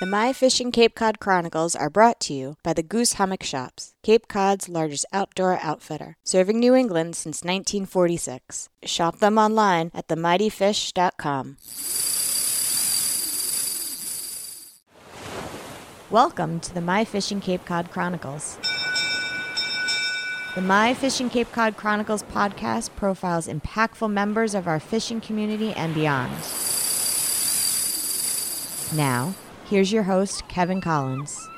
The My Fishing Cape Cod Chronicles are brought to you by the Goose Hummock Shops, Cape Cod's largest outdoor outfitter, serving New England since 1946. Shop them online at themightyfish.com. Welcome to the My Fishing Cape Cod Chronicles. The My Fishing Cape Cod Chronicles podcast profiles impactful members of our fishing community and beyond. Now, here's your host, Kevin Collins.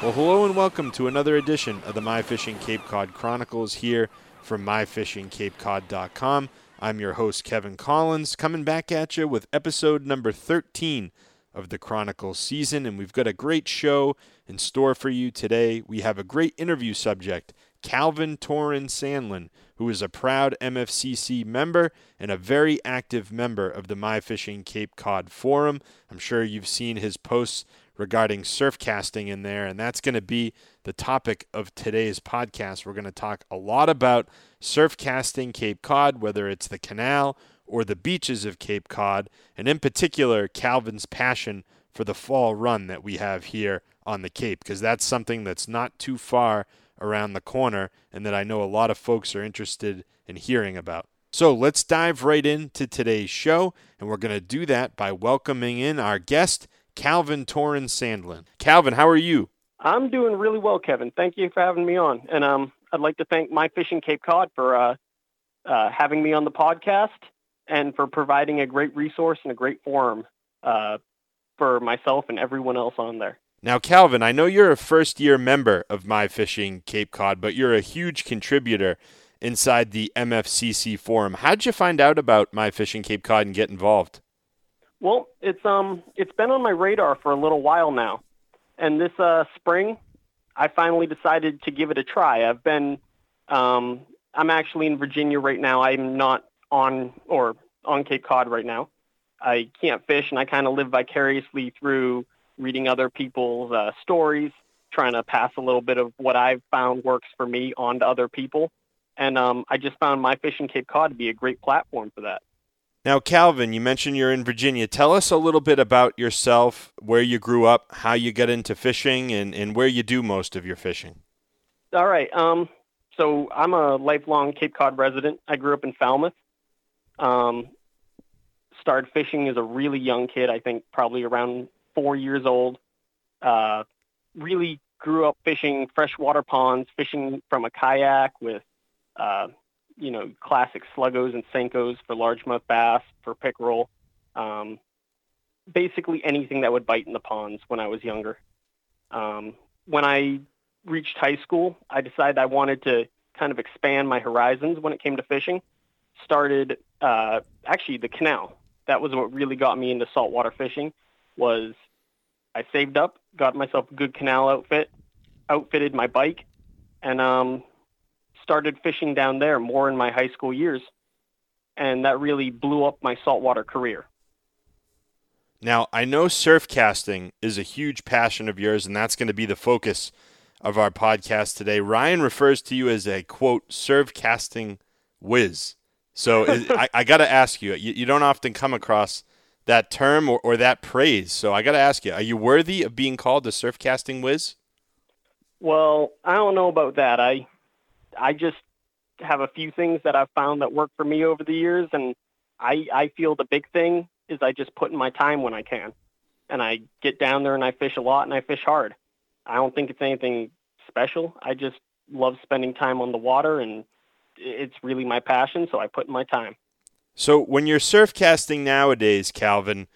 Well, hello and welcome to another edition of the My Fishing Cape Cod Chronicles here from myfishingcapecod.com. I'm your host, Kevin Collins, coming back at you with episode number 13 of the Chronicles season, and we've got a great show in store for you today. We have a great interview subject, Calvin Toran Sandlin, who is a proud MFCC member and a very active member of the My Fishing Cape Cod Forum. I'm sure you've seen his posts regarding surf casting in there, and that's going to be the topic of today's podcast. We're going to talk a lot about surf casting Cape Cod, whether it's the canal or the beaches of Cape Cod, and in particular, Calvin's passion for the fall run that we have here on the Cape, because that's something that's not too far around the corner and that I know a lot of folks are interested in hearing about. So let's dive right into today's show, and we're going to do that by welcoming in our guest, Calvin Toran Sandlin. Calvin, how are you? I'm doing really well, Kevin. Thank you for having me on. And um, I'd like to thank My Fishing Cape Cod for uh, uh, having me on the podcast and for providing a great resource and a great forum uh, for myself and everyone else on there. Now, Calvin, I know you're a first year member of My Fishing Cape Cod, but you're a huge contributor inside the MFCC forum. How'd you find out about My Fishing Cape Cod and get involved? Well, it's um it's been on my radar for a little while now. And this uh spring I finally decided to give it a try. I've been um I'm actually in Virginia right now. I'm not on or on Cape Cod right now. I can't fish and I kind of live vicariously through reading other people's uh, stories, trying to pass a little bit of what I've found works for me on to other people. And um, I just found My Fishing Cape Cod to be a great platform for that. Now, Calvin, you mentioned you're in Virginia. Tell us a little bit about yourself, where you grew up, how you got into fishing, and, and where you do most of your fishing. All right. Um, so I'm a lifelong Cape Cod resident. I grew up in Falmouth. Um, started fishing as a really young kid, I think probably around four years old. Uh, really grew up fishing freshwater ponds, fishing from a kayak with uh, you know, classic sluggos and senkos for largemouth bass, for pickerel, um, basically anything that would bite in the ponds when I was younger. Um, when I reached high school, I decided I wanted to kind of expand my horizons when it came to fishing. Started uh, actually the canal. That was what really got me into saltwater fishing. Was I saved up, got myself a good canal outfit, outfitted my bike, and um, started fishing down there more in my high school years. And that really blew up my saltwater career. Now, I know surf casting is a huge passion of yours, and that's going to be the focus of our podcast today. Ryan refers to you as a quote, surf casting whiz. So I, I got to ask you, you, you, don't often come across that term or, or that praise. So I got to ask you, are you worthy of being called the surf casting whiz? Well, I don't know about that. I I just have a few things that I've found that work for me over the years, and I I feel the big thing is I just put in my time when I can, and I get down there and I fish a lot and I fish hard. I don't think it's anything special. I just love spending time on the water, and it's really my passion, so I put in my time. So when you're surf casting nowadays, Calvin,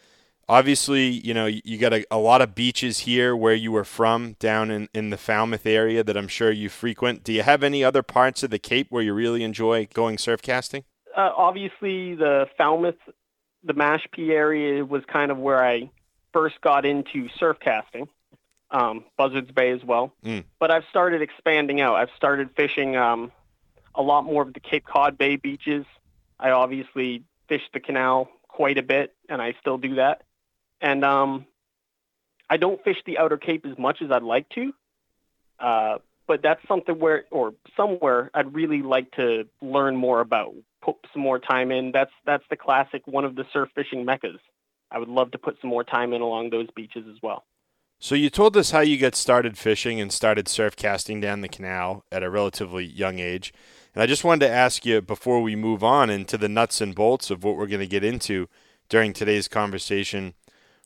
obviously, you know, you got a, a, lot of beaches here where you were from down in, in the Falmouth area that I'm sure you frequent. Do you have any other parts of the Cape where you really enjoy going surf casting? Uh, obviously, the Falmouth, the Mashpee area was kind of where I first got into surf casting. Um, Buzzards Bay as well. Mm. But I've started expanding out. I've started fishing um, a lot more of the Cape Cod Bay beaches. I obviously fish the canal quite a bit, and I still do that and um, I don't fish the outer Cape as much as I'd like to. Uh, but that's something where, or somewhere, I'd really like to learn more about. Put some more time in. That's that's the classic one of the surf fishing meccas. I would love to put some more time in along those beaches as well. So you told us how you got started fishing and started surf casting down the canal at a relatively young age. And I just wanted to ask you before we move on into the nuts and bolts of what we're going to get into during today's conversation,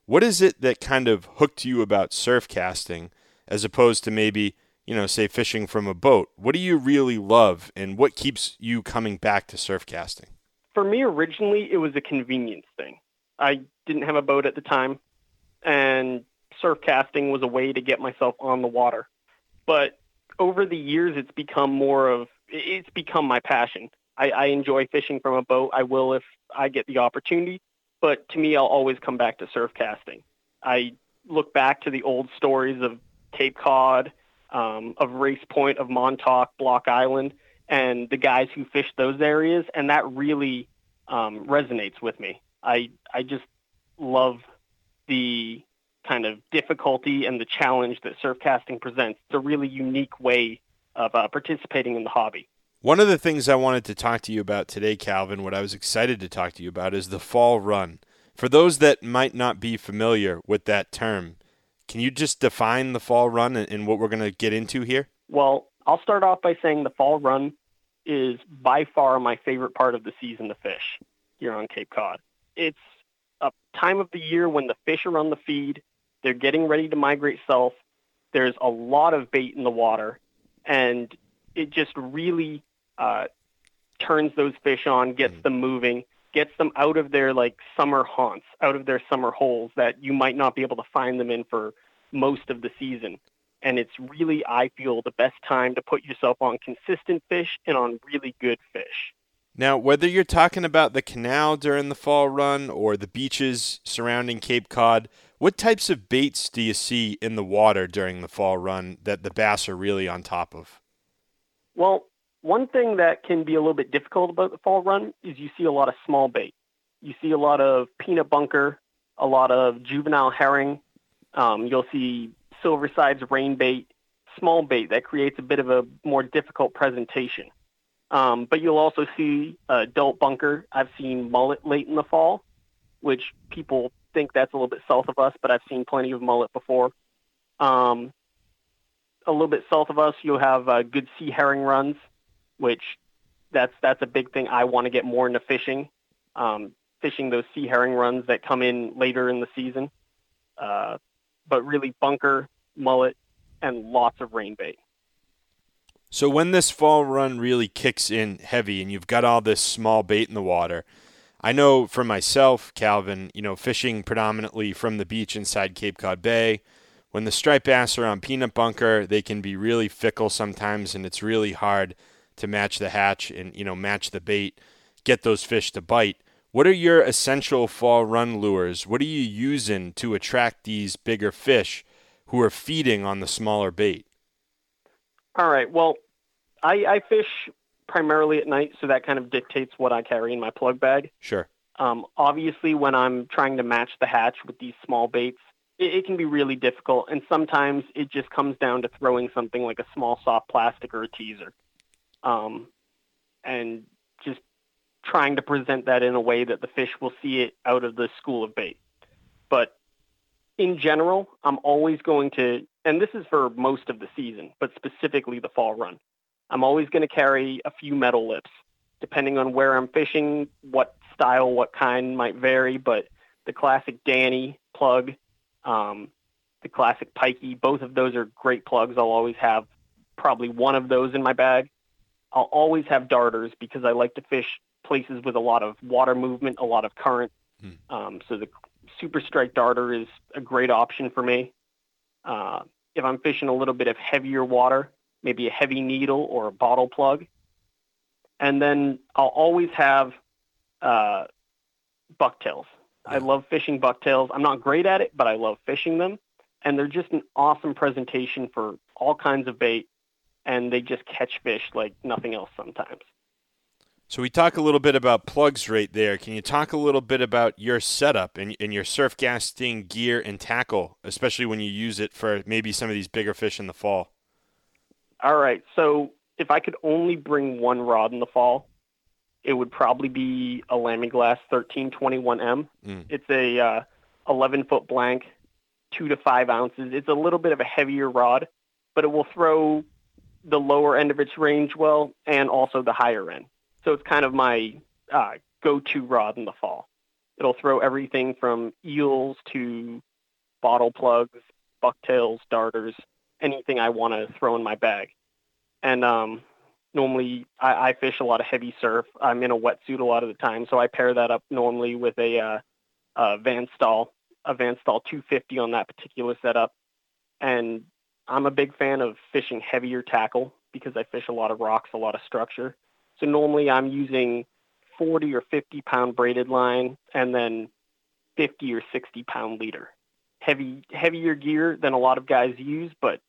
what is it that kind of hooked you about surf casting as opposed to maybe, you know, say fishing from a boat? What do you really love and what keeps you coming back to surf casting? For me originally it was a convenience thing. I didn't have a boat at the time and surf casting was a way to get myself on the water. But over the years, it's become more of it's become my passion. I, I enjoy fishing from a boat. I will if I get the opportunity. But to me, I'll always come back to surf casting. I look back to the old stories of Cape Cod, um, of Race Point, of Montauk, Block Island, and the guys who fished those areas, and that really um, resonates with me. I I just love the kind of difficulty and the challenge that surf casting presents. It's a really unique way of uh, participating in the hobby. One of the things I wanted to talk to you about today, Calvin, what I was excited to talk to you about is the fall run. For those that might not be familiar with that term, can you just define the fall run and what we're going to get into here? Well, I'll start off by saying the fall run is by far my favorite part of the season to fish here on Cape Cod. It's a time of the year when the fish are on the feed, they're getting ready to migrate south. There's a lot of bait in the water, and it just really uh, turns those fish on, gets mm-hmm. them moving, gets them out of their like summer haunts, out of their summer holes that you might not be able to find them in for most of the season. And it's really, I feel, the best time to put yourself on consistent fish and on really good fish. Now, whether you're talking about the canal during the fall run or the beaches surrounding Cape Cod, what types of baits do you see in the water during the fall run that the bass are really on top of? Well, one thing that can be a little bit difficult about the fall run is you see a lot of small bait. You see a lot of peanut bunker, a lot of juvenile herring. Um, you'll see silver sides rain bait, small bait that creates a bit of a more difficult presentation. Um, but you'll also see adult bunker. I've seen mullet late in the fall, which people think that's a little bit south of us, but I've seen plenty of mullet before. Um, a little bit south of us, you'll have uh, good sea herring runs, which that's that's a big thing. I want to get more into fishing, um, fishing those sea herring runs that come in later in the season. Uh, but really, bunker, mullet, and lots of rain bait. So when this fall run really kicks in heavy and you've got all this small bait in the water, I know for myself, Calvin, you know, fishing predominantly from the beach inside Cape Cod Bay, when the striped bass are on peanut bunker, they can be really fickle sometimes and it's really hard to match the hatch and, you know, match the bait, get those fish to bite. What are your essential fall run lures? What are you using to attract these bigger fish who are feeding on the smaller bait? All right. Well, I, I fish primarily at night, so that kind of dictates what I carry in my plug bag. Sure. Um, obviously, when I'm trying to match the hatch with these small baits, it, it, can be really difficult, and sometimes it just comes down to throwing something like a small soft plastic or a teaser, um, and just trying to present that in a way that the fish will see it out of the school of bait. But in general, I'm always going to, and this is for most of the season, but specifically the fall run. I'm always going to carry a few metal lips. Depending on where I'm fishing, what style, what kind might vary, but the classic Danny plug, um, the classic Pikie, both of those are great plugs. I'll always have probably one of those in my bag. I'll always have darters because I like to fish places with a lot of water movement, a lot of current. Hmm. Um, so the Super Strike darter is a great option for me. Uh, if I'm fishing a little bit of heavier water, maybe a heavy needle or a bottle plug. And then I'll always have uh, bucktails. I love fishing bucktails. I'm not great at it, but I love fishing them. And they're just an awesome presentation for all kinds of bait, and they just catch fish like nothing else sometimes. So we talk a little bit about plugs right there. Can you talk a little bit about your setup and, and your surf casting gear and tackle, especially when you use it for maybe some of these bigger fish in the fall? All right. So if I could only bring one rod in the fall, it would probably be a Lamiglas 1321M. Mm. It's a uh, 11 foot blank, two to five ounces. It's a little bit of a heavier rod, but it will throw the lower end of its range well and also the higher end. So it's kind of my uh, go-to rod in the fall. It'll throw everything from eels to bottle plugs, bucktails, darters, anything I want to throw in my bag. And um, normally I, I fish a lot of heavy surf. I'm in a wetsuit a lot of the time, so I pair that up normally with a, uh, a Van Staal, a Van Staal 250 on that particular setup. And I'm a big fan of fishing heavier tackle because I fish a lot of rocks, a lot of structure. So normally I'm using 40 or 50 pound braided line and then 50 or 60 pound leader. Heavy, heavier gear than a lot of guys use, but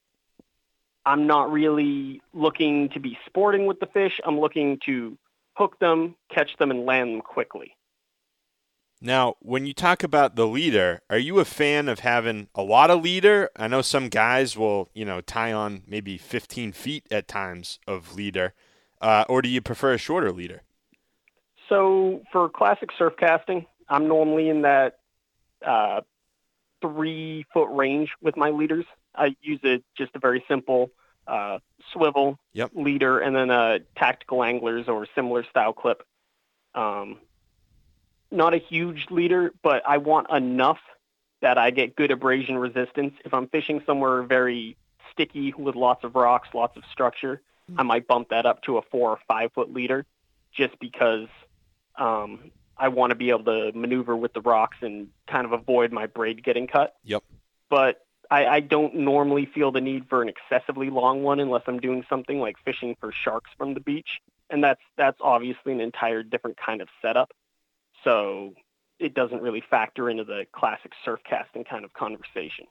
I'm not really looking to be sporting with the fish. I'm looking to hook them, catch them, and land them quickly. Now, when you talk about the leader, are you a fan of having a lot of leader? I know some guys will, you know, tie on maybe 15 feet at times of leader, uh, or do you prefer a shorter leader? So for classic surf casting, I'm normally in that uh, three foot range with my leaders. I use it just a very simple uh, swivel yep. leader and then a tactical anglers or similar style clip. Um, not a huge leader, but I want enough that I get good abrasion resistance. If I'm fishing somewhere very sticky with lots of rocks, lots of structure, I might bump that up to a four or five foot leader just because um, I want to be able to maneuver with the rocks and kind of avoid my braid getting cut. Yep. But I, I don't normally feel the need for an excessively long one unless I'm doing something like fishing for sharks from the beach, and that's that's obviously an entire different kind of setup. So it doesn't really factor into the classic surf casting kind of conversation.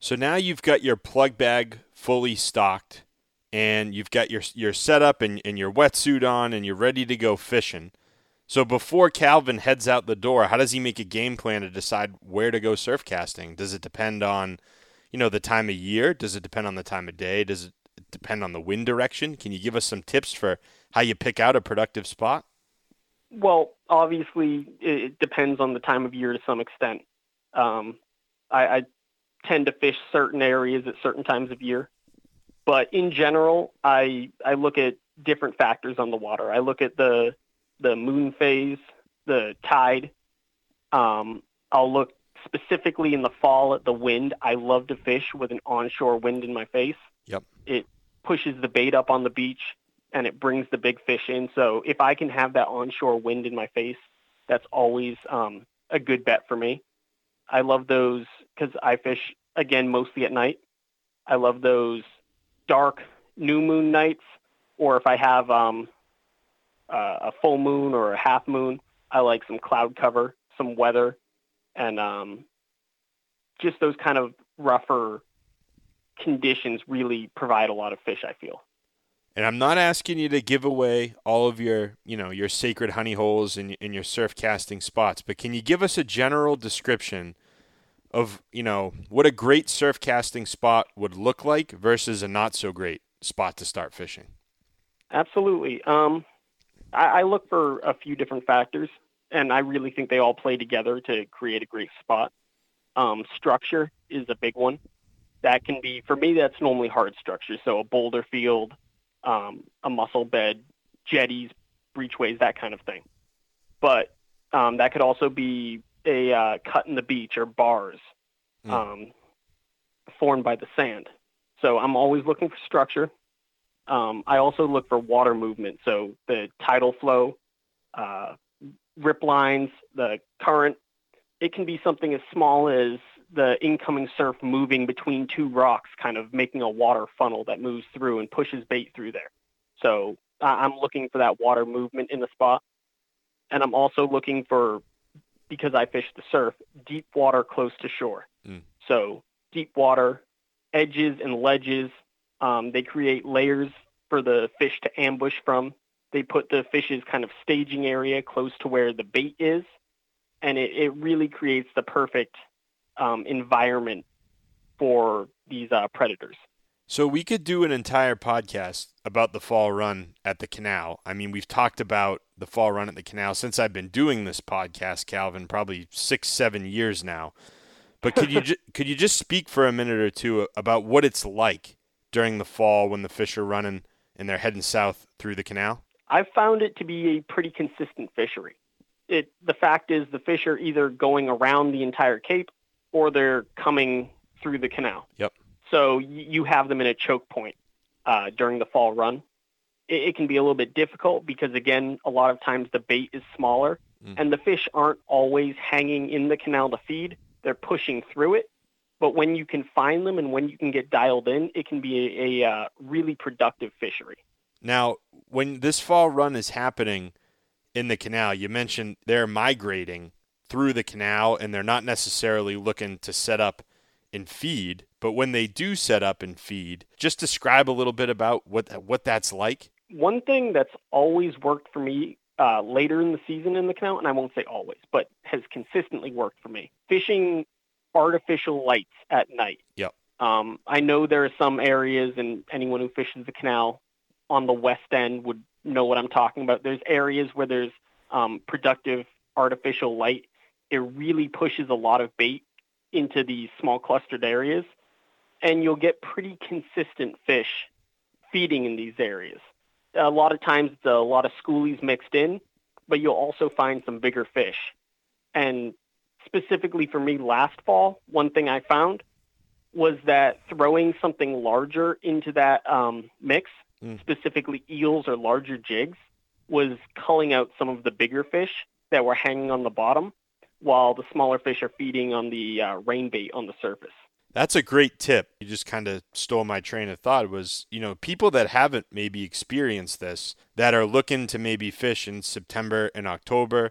So now you've got your plug bag fully stocked, and you've got your your setup and, and your wetsuit on, and you're ready to go fishing. So before Calvin heads out the door, how does he make a game plan to decide where to go surf casting? Does it depend on, you know, the time of year? Does it depend on the time of day? Does it depend on the wind direction? Can you give us some tips for how you pick out a productive spot? Well, obviously, it depends on the time of year to some extent. Um, I, I tend to fish certain areas at certain times of year, but in general, I I look at different factors on the water. I look at the the moon phase, the tide. Um, I'll look specifically in the fall at the wind. I love to fish with an onshore wind in my face. Yep. It pushes the bait up on the beach and it brings the big fish in. So if I can have that onshore wind in my face, that's always um, a good bet for me. I love those because I fish again mostly at night. I love those dark new moon nights, or if I have um, uh, a full moon or a half moon. I like some cloud cover, some weather, and um, just those kind of rougher conditions really provide a lot of fish. I feel. And I'm not asking you to give away all of your, you know, your sacred honey holes and, in your surf casting spots, but can you give us a general description of, you know, what a great surf casting spot would look like versus a not so great spot to start fishing? Absolutely. Um, I, I look for a few different factors, and I really think they all play together to create a great spot. Um, structure is a big one. That can be, for me, that's normally hard structure. So a boulder field, um, a mussel bed, jetties, breachways, that kind of thing. But um, that could also be a uh, cut in the beach or bars mm. um, formed by the sand. So I'm always looking for structure. Um, I also look for water movement, so the tidal flow, uh, rip lines, the current. It can be something as small as the incoming surf moving between two rocks, kind of making a water funnel that moves through and pushes bait through there. So I'm looking for that water movement in the spot. And I'm also looking for, because I fish the surf, deep water close to shore. Mm. So deep water, edges and ledges um, they create layers for the fish to ambush from. They put the fish's kind of staging area close to where the bait is, and it, it really creates the perfect um, environment for these uh, predators. So we could do an entire podcast about the fall run at the canal. I mean, we've talked about the fall run at the canal since I've been doing this podcast, Calvin, probably six, seven years now. But could you ju- could you just speak for a minute or two about what it's like during the fall when the fish are running and they're heading south through the canal? I've found it to be a pretty consistent fishery. It the fact is the fish are either going around the entire cape or they're coming through the canal. Yep. So you have them in a choke point uh, during the fall run. It, it, can be a little bit difficult because again, a lot of times the bait is smaller mm. and the fish aren't always hanging in the canal to feed. They're pushing through it. But when you can find them and when you can get dialed in, it can be a, a uh, really productive fishery. Now, when this fall run is happening in the canal, you mentioned they're migrating through the canal and they're not necessarily looking to set up and feed. But when they do set up and feed, just describe a little bit about what what that's like. One thing that's always worked for me uh, later in the season in the canal, and I won't say always, but has consistently worked for me. Fishing artificial lights at night. Yep. Um, I know there are some areas, and anyone who fishes the canal on the west end would know what I'm talking about. There's areas where there's um, productive artificial light. It really pushes a lot of bait into these small clustered areas, and you'll get pretty consistent fish feeding in these areas. A lot of times, it's a lot of schoolies mixed in, but you'll also find some bigger fish. And specifically for me last fall, one thing I found was that throwing something larger into that um, mix, mm. specifically eels or larger jigs, was culling out some of the bigger fish that were hanging on the bottom, while the smaller fish are feeding on the uh, rain bait on the surface. That's a great tip. You just kind of stole my train of thought. Was you know people that haven't maybe experienced this that are looking to maybe fish in September and October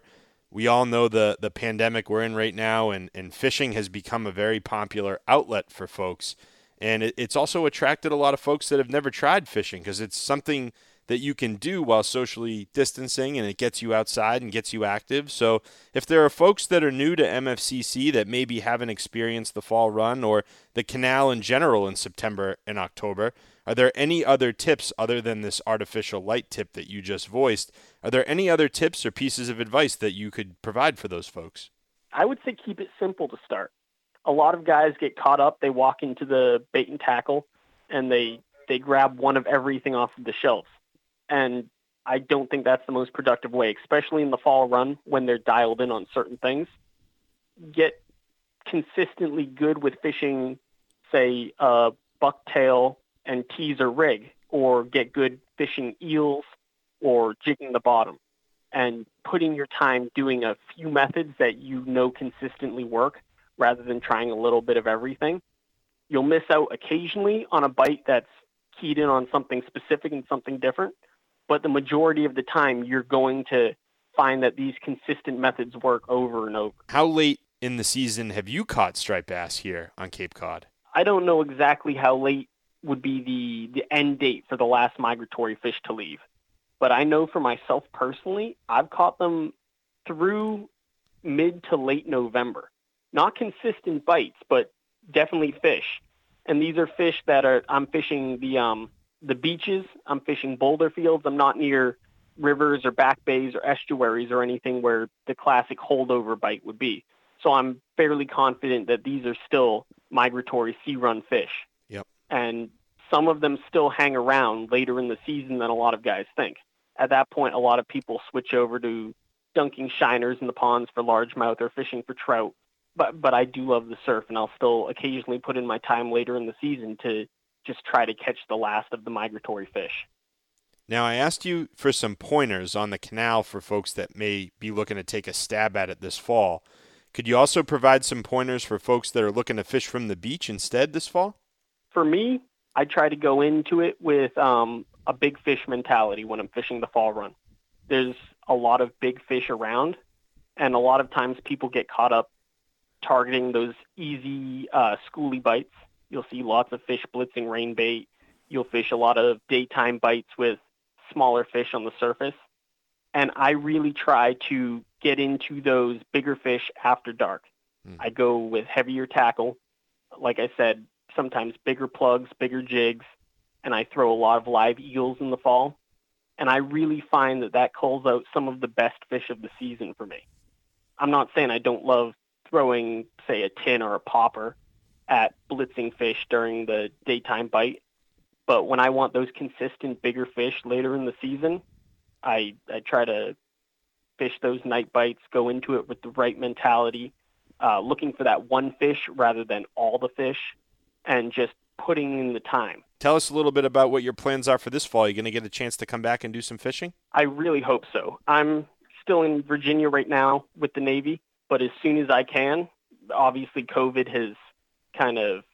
we all know the the pandemic we're in right now, and, and fishing has become a very popular outlet for folks. And it, it's also attracted a lot of folks that have never tried fishing because it's something that you can do while socially distancing and it gets you outside and gets you active. So, if there are folks that are new to MFCC that maybe haven't experienced the fall run or the canal in general in September and October, are there any other tips other than this artificial light tip that you just voiced? Are there any other tips or pieces of advice that you could provide for those folks? I would say keep it simple to start. A lot of guys get caught up. They walk into the bait and tackle and they they grab one of everything off of the shelves. And I don't think that's the most productive way, especially in the fall run when they're dialed in on certain things. Get consistently good with fishing, say, a bucktail and tease a rig or get good fishing eels or jigging the bottom and putting your time doing a few methods that you know consistently work rather than trying a little bit of everything. You'll miss out occasionally on a bite that's keyed in on something specific and something different, but the majority of the time you're going to find that these consistent methods work over and over. How late in the season have you caught striped bass here on Cape Cod? I don't know exactly how late would be the, the end date for the last migratory fish to leave. But I know for myself personally, I've caught them through mid to late November. Not consistent bites, but definitely fish. And these are fish that are I'm fishing the um the beaches, I'm fishing boulder fields. I'm not near rivers or back bays or estuaries or anything where the classic holdover bite would be. So I'm fairly confident that these are still migratory sea run fish and some of them still hang around later in the season than a lot of guys think. At that point, a lot of people switch over to dunking shiners in the ponds for largemouth or fishing for trout. But but I do love the surf, and I'll still occasionally put in my time later in the season to just try to catch the last of the migratory fish. Now, I asked you for some pointers on the canal for folks that may be looking to take a stab at it this fall. Could you also provide some pointers for folks that are looking to fish from the beach instead this fall? For me, I try to go into it with um, a big fish mentality when I'm fishing the fall run. There's a lot of big fish around, and a lot of times people get caught up targeting those easy uh, schoolie bites. You'll see lots of fish blitzing rain bait. You'll fish a lot of daytime bites with smaller fish on the surface. And I really try to get into those bigger fish after dark. Mm. I go with heavier tackle. Like I said, sometimes bigger plugs, bigger jigs, and I throw a lot of live eels in the fall. And I really find that that calls out some of the best fish of the season for me. I'm not saying I don't love throwing, say, a tin or a popper at blitzing fish during the daytime bite. But when I want those consistent bigger fish later in the season, I, I try to fish those night bites, go into it with the right mentality, uh, looking for that one fish rather than all the fish, and just putting in the time. Tell us a little bit about what your plans are for this fall. Are you going to get a chance to come back and do some fishing? I really hope so. I'm still in Virginia right now with the Navy, but as soon as I can, obviously COVID has kind of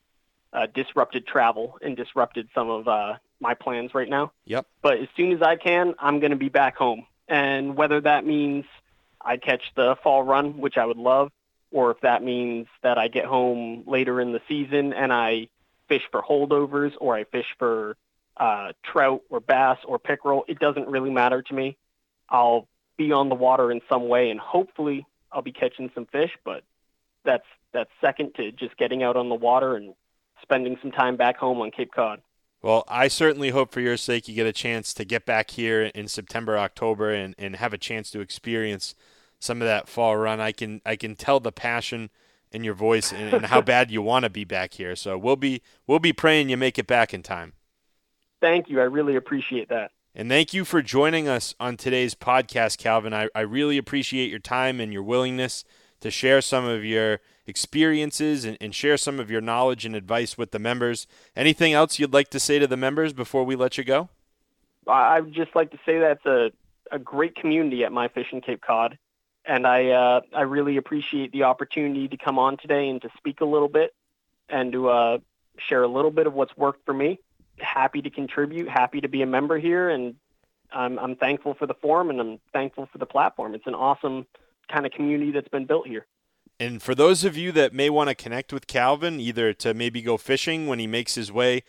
uh, disrupted travel and disrupted some of uh, my plans right now. Yep. But as soon as I can, I'm going to be back home. And whether that means I catch the fall run, which I would love, or if that means that I get home later in the season and I fish for holdovers or I fish for uh, trout or bass or pickerel, it doesn't really matter to me. I'll be on the water in some way and hopefully I'll be catching some fish, but that's that's second to just getting out on the water and spending some time back home on Cape Cod. Well, I certainly hope for your sake you get a chance to get back here in September, October, and, and have a chance to experience some of that fall run. I can I can tell the passion in your voice and, and how bad you want to be back here. So we'll be we'll be praying you make it back in time. Thank you. I really appreciate that. And thank you for joining us on today's podcast, Calvin. I, I really appreciate your time and your willingness to share some of your experiences and, and, share some of your knowledge and advice with the members. Anything else you'd like to say to the members before we let you go? I would just like to say that's a, a great community at My Fishing Cape Cod. And I, uh, I really appreciate the opportunity to come on today and to speak a little bit and to uh, share a little bit of what's worked for me. Happy to contribute, happy to be a member here, and I'm, I'm thankful for the forum and I'm thankful for the platform. It's an awesome kind of community that's been built here. And for those of you that may want to connect with Calvin, either to maybe go fishing when he makes his way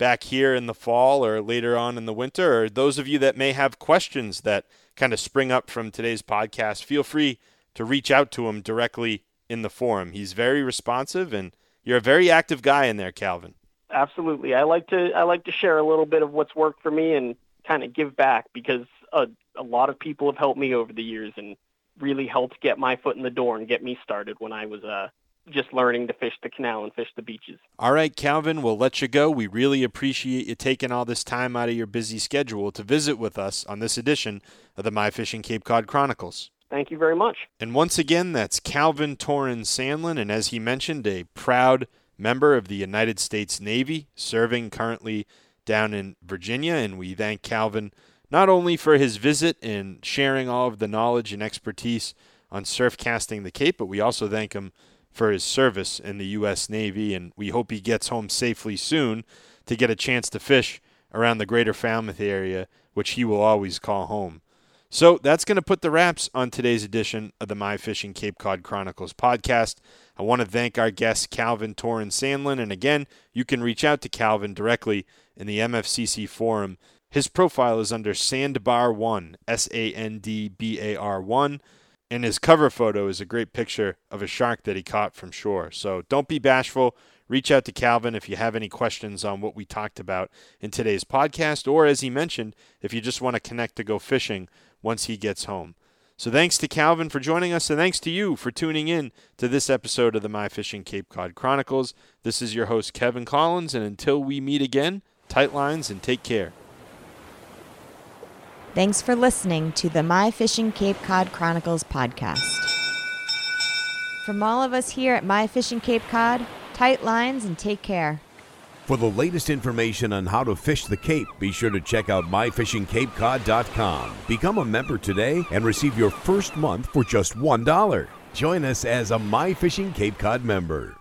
back here in the fall or later on in the winter, or those of you that may have questions that kind of spring up from today's podcast, feel free to reach out to him directly in the forum. He's very responsive and you're a very active guy in there, Calvin. Absolutely. I like to I like to share a little bit of what's worked for me and kind of give back because a, a lot of people have helped me over the years and really helped get my foot in the door and get me started when I was uh, just learning to fish the canal and fish the beaches. All right, Calvin, we'll let you go. We really appreciate you taking all this time out of your busy schedule to visit with us on this edition of the My Fishing Cape Cod Chronicles. Thank you very much. And once again, that's Calvin Torrens Sandlin, and as he mentioned, a proud member of the United States Navy, serving currently down in Virginia. And we thank Calvin not only for his visit and sharing all of the knowledge and expertise on surf casting the Cape, but we also thank him for his service in the U.S. Navy, and we hope he gets home safely soon to get a chance to fish around the greater Falmouth area, which he will always call home. So that's going to put the wraps on today's edition of the My Fishing Cape Cod Chronicles podcast. I want to thank our guest, Calvin Toran Sandlin. And again, you can reach out to Calvin directly in the MFCC forum his profile is under Sandbar1, S A N D B A R 1, and his cover photo is a great picture of a shark that he caught from shore. So don't be bashful. Reach out to Calvin if you have any questions on what we talked about in today's podcast, or as he mentioned, if you just want to connect to go fishing once he gets home. So thanks to Calvin for joining us, and thanks to you for tuning in to this episode of the My Fishing Cape Cod Chronicles. This is your host, Kevin Collins, and until we meet again, tight lines and take care. Thanks for listening to the My Fishing Cape Cod Chronicles podcast. From all of us here at My Fishing Cape Cod, tight lines and take care. For the latest information on how to fish the Cape, be sure to check out myfishingcapecod.com. Become a member today and receive your first month for just $1. Join us as a My Fishing Cape Cod member.